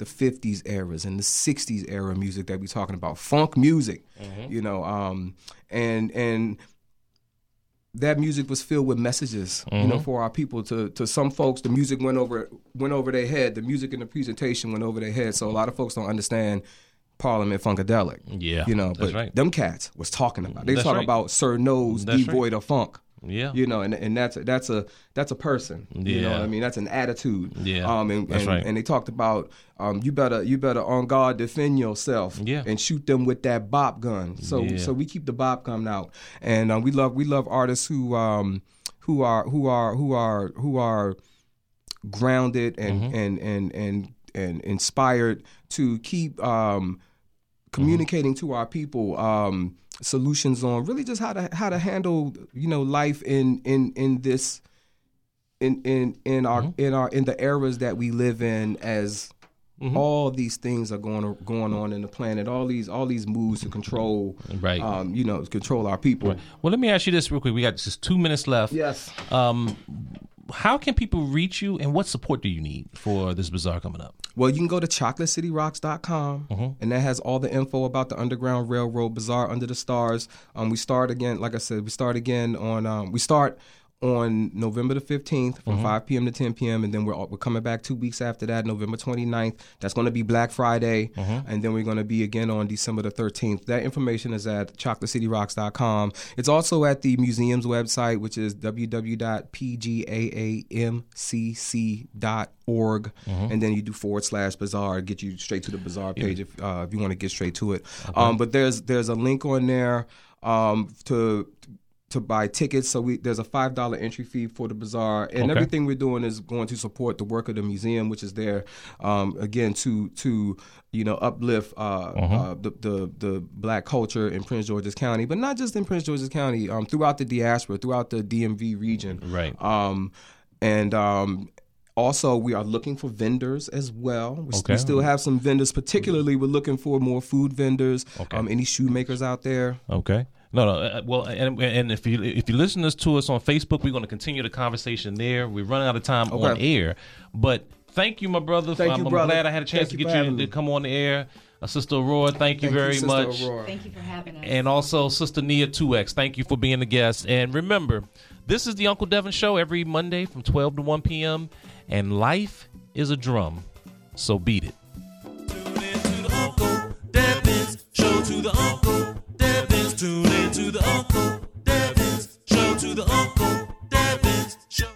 the 50s eras and the 60s era music that we're talking about funk music you know um and and that music was filled with messages you know for our people to to some folks the music went over went over their head the music and the presentation went over their head so a lot of folks don't understand Parliament Funkadelic. Yeah, You know, but right. them cats was talking about. They That's talking right. about Sir Nose That's right. devoid of funk. Yeah. You know, and and that's that's a that's a person. You know Yeah. what I mean? That's an attitude. Yeah, Um and, that's and, right. and they talked about um you better you better on guard defend yourself Yeah. and shoot them with that bop gun. So Yeah. so we keep the bop gun out. And um, we love we love artists who um who are who are who are who are grounded and Mm-hmm. and and and and inspired to keep um, communicating to our people um, solutions on really just how to how to handle you know life in in in this in in in our Mm-hmm. in our in the eras that we live in as Mm-hmm. all these things are going going on in the planet all these all these moves to control Right. um, you know control our people Well, let me ask you this real quick. We got just two minutes left. yes Um, how can people reach you, and what support do you need for this bazaar coming up? Well, you can go to chocolatecityrocks.com, Mm-hmm. and that has all the info about the Underground Railroad Bazaar Under the Stars. Um, we start again, like I said, we start again on um, we start on November the 15th from Mm-hmm. 5 p.m. to 10 p.m. and then we're we're coming back two weeks after that, November 29th. That's going to be Black Friday, Mm-hmm. and then we're going to be again on December the 13th. That information is at chocolatecityrocks.com. It's also at the museum's website, which is www.pgaamcc.org, and then you do forward slash bazaar, get you straight to the bazaar page if uh, if you want to get straight to it. Um, but there's there's a link on there um, to to buy tickets. So we there's a five dollar entry fee for the bazaar, and Okay. everything we're doing is going to support the work of the museum, which is there um, again to to you know uplift uh, uh, the, the the black culture in Prince George's County, but not just in Prince George's County, um, throughout the diaspora, throughout the DMV region. Right. Um, and um, also we are looking for vendors as well. We, Okay. we still have some vendors. Particularly, we're looking for more food vendors. Okay. Um, any shoemakers out there? Okay. No, no. uh, Well, and, and if you if you listen to us on Facebook, we're going to continue the conversation there. We're running out of time on air, but thank you, my brother. Thank I'm, you, I'm glad I had a chance Thank to you get for you having to come on the air. Uh, Sister Aurora, thank you Thank very Sister much. Aurora. Thank you for having us. And also, Sister Nia 2X, thank you for being a guest. And remember, this is the Uncle Devin Show every Monday from 12 to 1 p.m. And life is a drum, so beat it. Tune in to the Uncle Devins Show to the Uncle Devins Show.